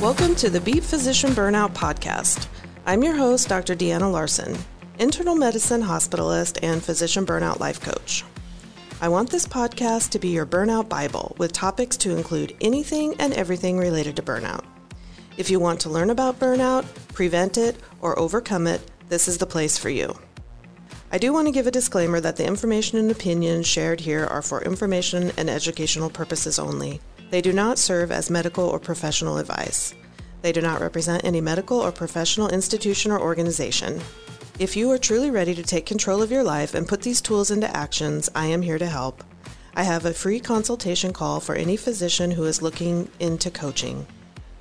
Welcome to the Beat Physician Burnout Podcast. I'm your host, Dr. Deanna Larson, internal medicine hospitalist and physician burnout life coach. I want this podcast to be your burnout Bible with topics to include anything and everything related to burnout. If you want to learn about burnout, prevent it, or overcome it, this is the place for you. I do want to give a disclaimer that the information and opinions shared here are for information and educational purposes only. They do not serve as medical or professional advice. They do not represent any medical or professional institution or organization. If you are truly ready to take control of your life and put these tools into actions, I am here to help. I have a free consultation call for any physician who is looking into coaching.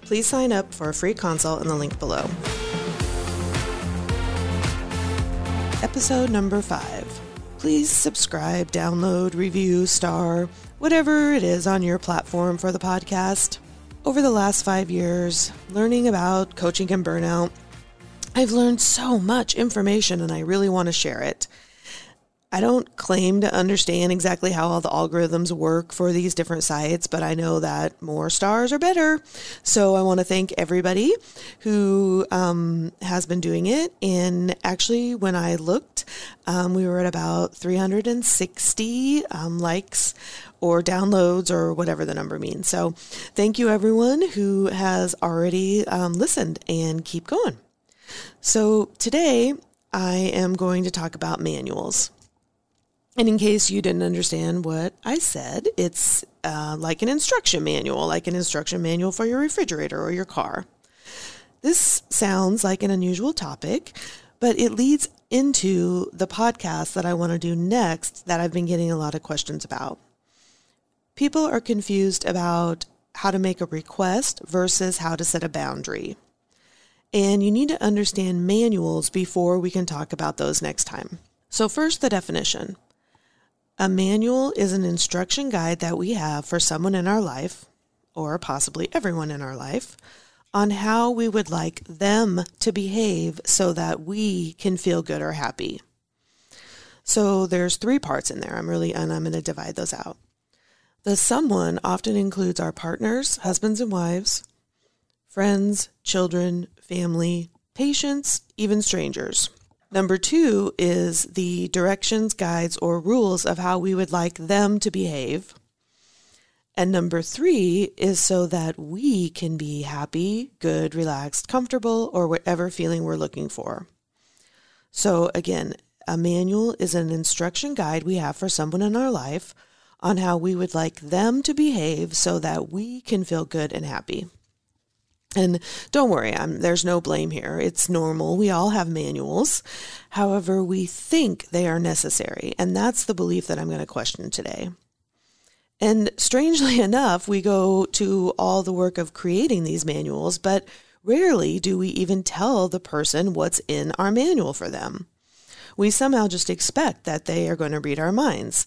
Please sign up for a free consult in the link below. Episode number five. Please subscribe, download, review, star, whatever it is on your platform for the podcast. Over the last five years, learning about coaching and burnout, I've learned so much information and I really want to share it. I don't claim to understand exactly how all the algorithms work for these different sites, but I know that more stars are better. So I want to thank everybody who um, has been doing it. And actually, when I looked, um, we were at about 360 um, likes or downloads or whatever the number means. So thank you, everyone who has already um, listened and keep going. So today, I am going to talk about manuals. And in case you didn't understand what I said, it's uh, like an instruction manual, like an instruction manual for your refrigerator or your car. This sounds like an unusual topic, but it leads into the podcast that I want to do next that I've been getting a lot of questions about. People are confused about how to make a request versus how to set a boundary. And you need to understand manuals before we can talk about those next time. So, first, the definition. A manual is an instruction guide that we have for someone in our life, or possibly everyone in our life, on how we would like them to behave so that we can feel good or happy. So there's three parts in there. I'm really and I'm going to divide those out. The someone often includes our partners, husbands and wives, friends, children, family, patients, even strangers. Number two is the directions, guides, or rules of how we would like them to behave. And number three is so that we can be happy, good, relaxed, comfortable, or whatever feeling we're looking for. So, again, a manual is an instruction guide we have for someone in our life on how we would like them to behave so that we can feel good and happy. And don't worry, I'm, there's no blame here. It's normal. We all have manuals. However, we think they are necessary. And that's the belief that I'm going to question today. And strangely enough, we go to all the work of creating these manuals, but rarely do we even tell the person what's in our manual for them. We somehow just expect that they are going to read our minds.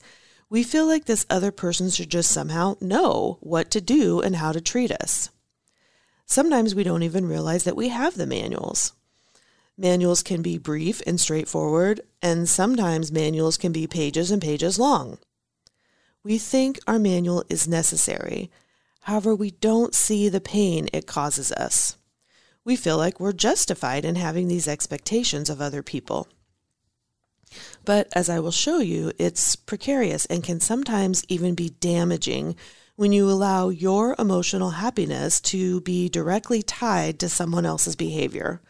We feel like this other person should just somehow know what to do and how to treat us. Sometimes we don't even realize that we have the manuals. Manuals can be brief and straightforward, and sometimes manuals can be pages and pages long. We think our manual is necessary. However, we don't see the pain it causes us. We feel like we're justified in having these expectations of other people. But as I will show you, it's precarious and can sometimes even be damaging when you allow your emotional happiness to be directly tied to someone else's behavior,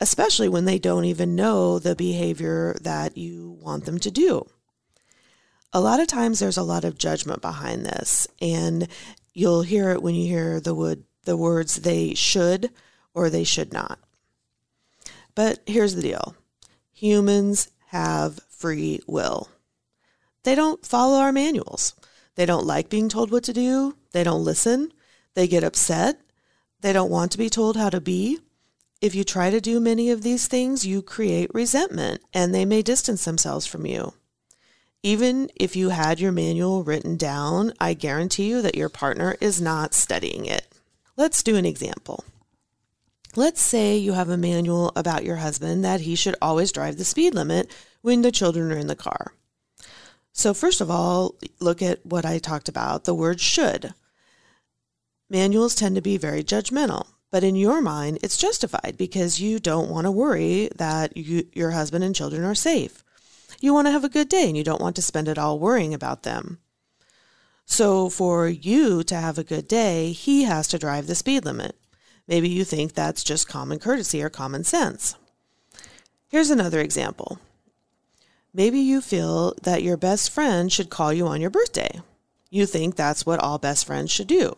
especially when they don't even know the behavior that you want them to do. A lot of times there's a lot of judgment behind this, and you'll hear it when you hear the, wood, the words they should or they should not. But here's the deal humans have free will. They don't follow our manuals. They don't like being told what to do. They don't listen. They get upset. They don't want to be told how to be. If you try to do many of these things, you create resentment and they may distance themselves from you. Even if you had your manual written down, I guarantee you that your partner is not studying it. Let's do an example. Let's say you have a manual about your husband that he should always drive the speed limit when the children are in the car. So, first of all, look at what I talked about the word should. Manuals tend to be very judgmental, but in your mind, it's justified because you don't want to worry that you, your husband and children are safe. You want to have a good day and you don't want to spend it all worrying about them. So, for you to have a good day, he has to drive the speed limit. Maybe you think that's just common courtesy or common sense. Here's another example. Maybe you feel that your best friend should call you on your birthday. You think that's what all best friends should do.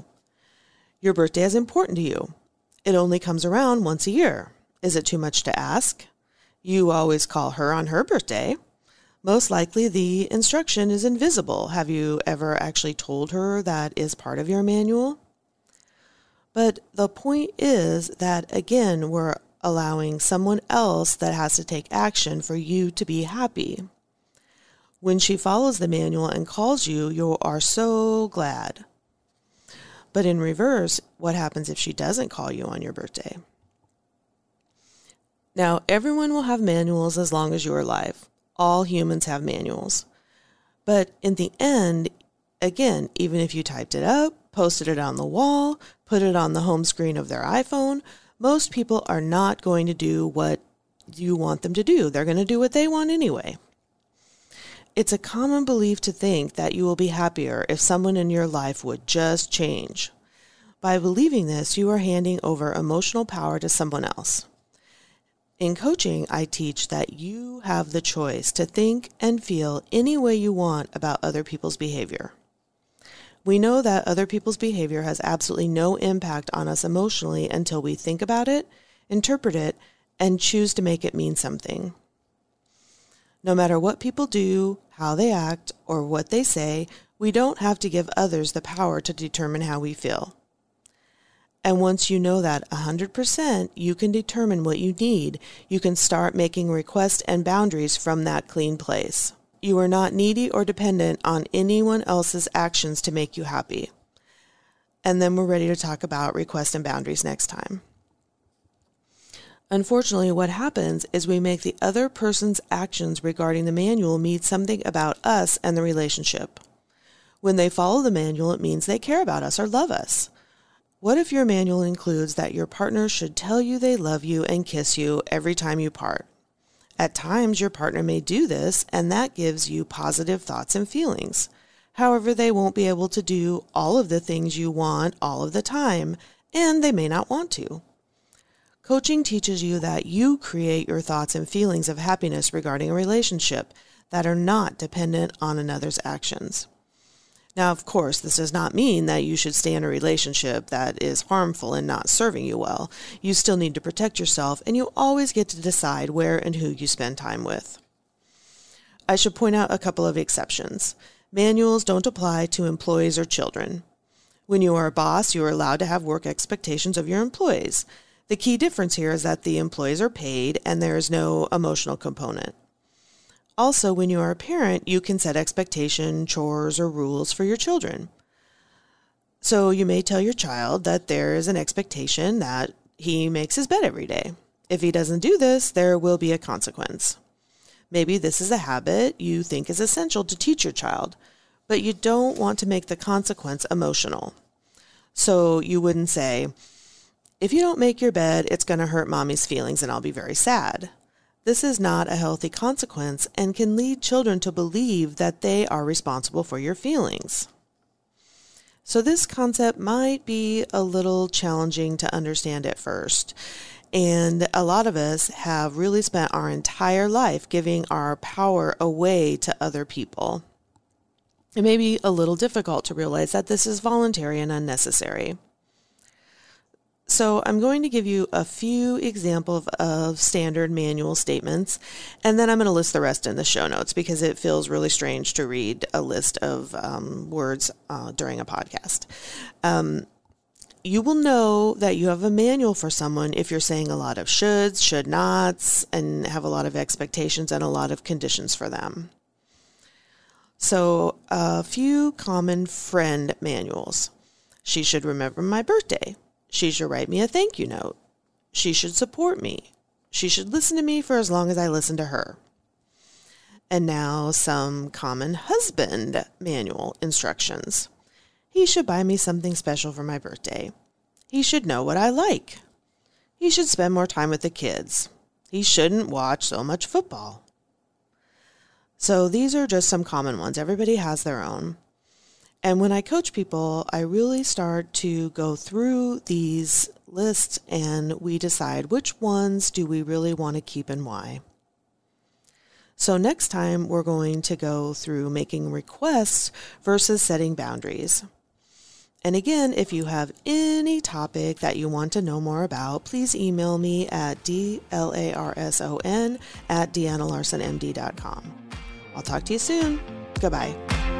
Your birthday is important to you. It only comes around once a year. Is it too much to ask? You always call her on her birthday. Most likely the instruction is invisible. Have you ever actually told her that is part of your manual? But the point is that, again, we're allowing someone else that has to take action for you to be happy. When she follows the manual and calls you, you are so glad. But in reverse, what happens if she doesn't call you on your birthday? Now, everyone will have manuals as long as you're alive all humans have manuals. But in the end, again, even if you typed it up, posted it on the wall, put it on the home screen of their iPhone, most people are not going to do what you want them to do. They're going to do what they want anyway. It's a common belief to think that you will be happier if someone in your life would just change. By believing this, you are handing over emotional power to someone else. In coaching, I teach that you have the choice to think and feel any way you want about other people's behavior. We know that other people's behavior has absolutely no impact on us emotionally until we think about it, interpret it, and choose to make it mean something. No matter what people do, how they act, or what they say, we don't have to give others the power to determine how we feel. And once you know that 100%, you can determine what you need. You can start making requests and boundaries from that clean place. You are not needy or dependent on anyone else's actions to make you happy. And then we're ready to talk about requests and boundaries next time. Unfortunately, what happens is we make the other person's actions regarding the manual mean something about us and the relationship. When they follow the manual, it means they care about us or love us. What if your manual includes that your partner should tell you they love you and kiss you every time you part? At times, your partner may do this, and that gives you positive thoughts and feelings. However, they won't be able to do all of the things you want all of the time, and they may not want to. Coaching teaches you that you create your thoughts and feelings of happiness regarding a relationship that are not dependent on another's actions. Now, of course, this does not mean that you should stay in a relationship that is harmful and not serving you well. You still need to protect yourself, and you always get to decide where and who you spend time with. I should point out a couple of exceptions. Manuals don't apply to employees or children. When you are a boss, you are allowed to have work expectations of your employees. The key difference here is that the employees are paid and there is no emotional component. Also, when you are a parent, you can set expectation, chores, or rules for your children. So you may tell your child that there is an expectation that he makes his bed every day. If he doesn't do this, there will be a consequence. Maybe this is a habit you think is essential to teach your child, but you don't want to make the consequence emotional. So you wouldn't say, if you don't make your bed, it's going to hurt mommy's feelings and I'll be very sad. This is not a healthy consequence and can lead children to believe that they are responsible for your feelings. So, this concept might be a little challenging to understand at first. And a lot of us have really spent our entire life giving our power away to other people. It may be a little difficult to realize that this is voluntary and unnecessary. So I'm going to give you a few examples of standard manual statements, and then I'm going to list the rest in the show notes because it feels really strange to read a list of um, words uh, during a podcast. Um, you will know that you have a manual for someone if you're saying a lot of shoulds, should nots, and have a lot of expectations and a lot of conditions for them. So, a few common friend manuals. She should remember my birthday. She should write me a thank you note. She should support me. She should listen to me for as long as I listen to her. And now some common husband manual instructions. He should buy me something special for my birthday. He should know what I like. He should spend more time with the kids. He shouldn't watch so much football. So these are just some common ones. Everybody has their own. And when I coach people, I really start to go through these lists and we decide which ones do we really want to keep and why. So next time we're going to go through making requests versus setting boundaries. And again, if you have any topic that you want to know more about, please email me at dlarson at deannalarsonmd.com. I'll talk to you soon. Goodbye.